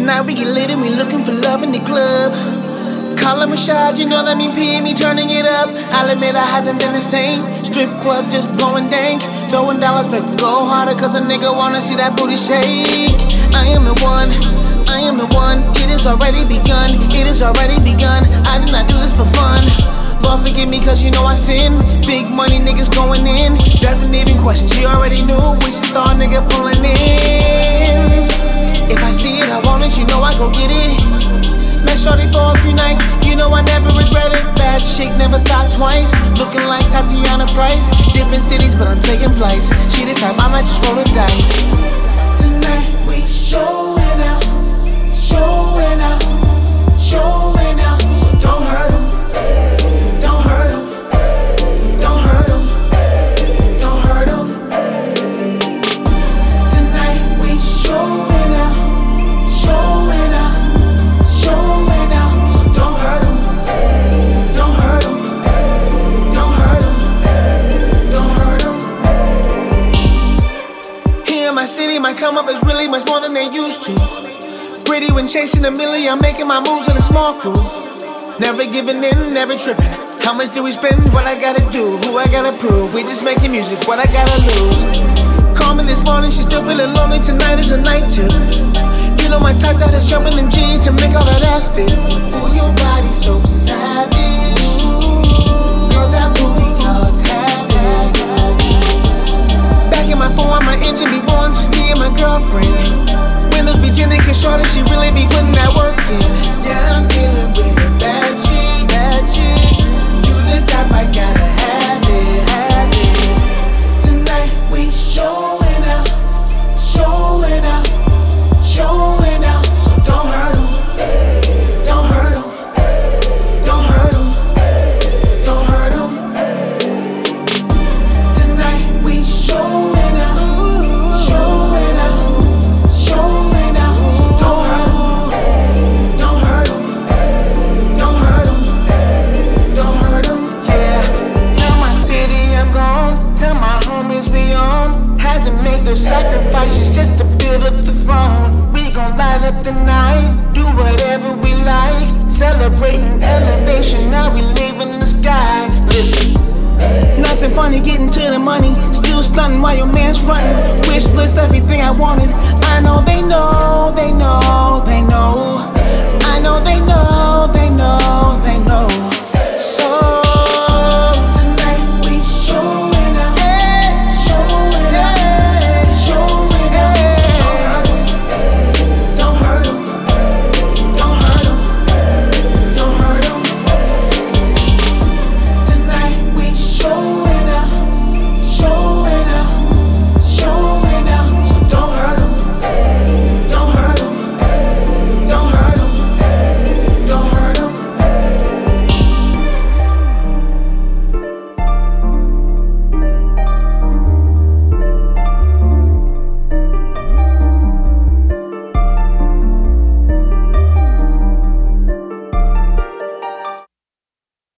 Tonight we get lit and we looking for love in the club. Call him a shot, you know that mean me turning it up. I'll admit I haven't been the same. Strip club just blowing dank. Throwing dollars, but go harder, cause a nigga wanna see that booty shake. I am the one, I am the one. It is already begun, it is already begun. I did not do this for fun. Lord forgive me cause you know I sin. Big money niggas going in. Doesn't even question, she already knew when she saw a nigga pulling in. Know I never regret it. Bad chick, never thought twice. Looking like Tatiana Price. Different cities, but I'm taking flights. She the type, I might just roll the dice. My city, my come up is really much more than they used to. Pretty when chasing a million, I'm making my moves with a small crew. Never giving in, never tripping. How much do we spend? What I gotta do? Who I gotta prove? We just making music, what I gotta lose? Call me this morning, she's still feeling lonely. Tonight is a night too. You know my type that is jumping in jeans to make all that ass fit. Ooh, your body so savage. Sacrifices just to build up the throne. We gon' light up the night, do whatever we like. Celebrating elevation, now we live in the sky. Listen. Nothing funny getting to the money. Still stunning while your man's frontin'. Wish list everything I wanted. I know they know, they know.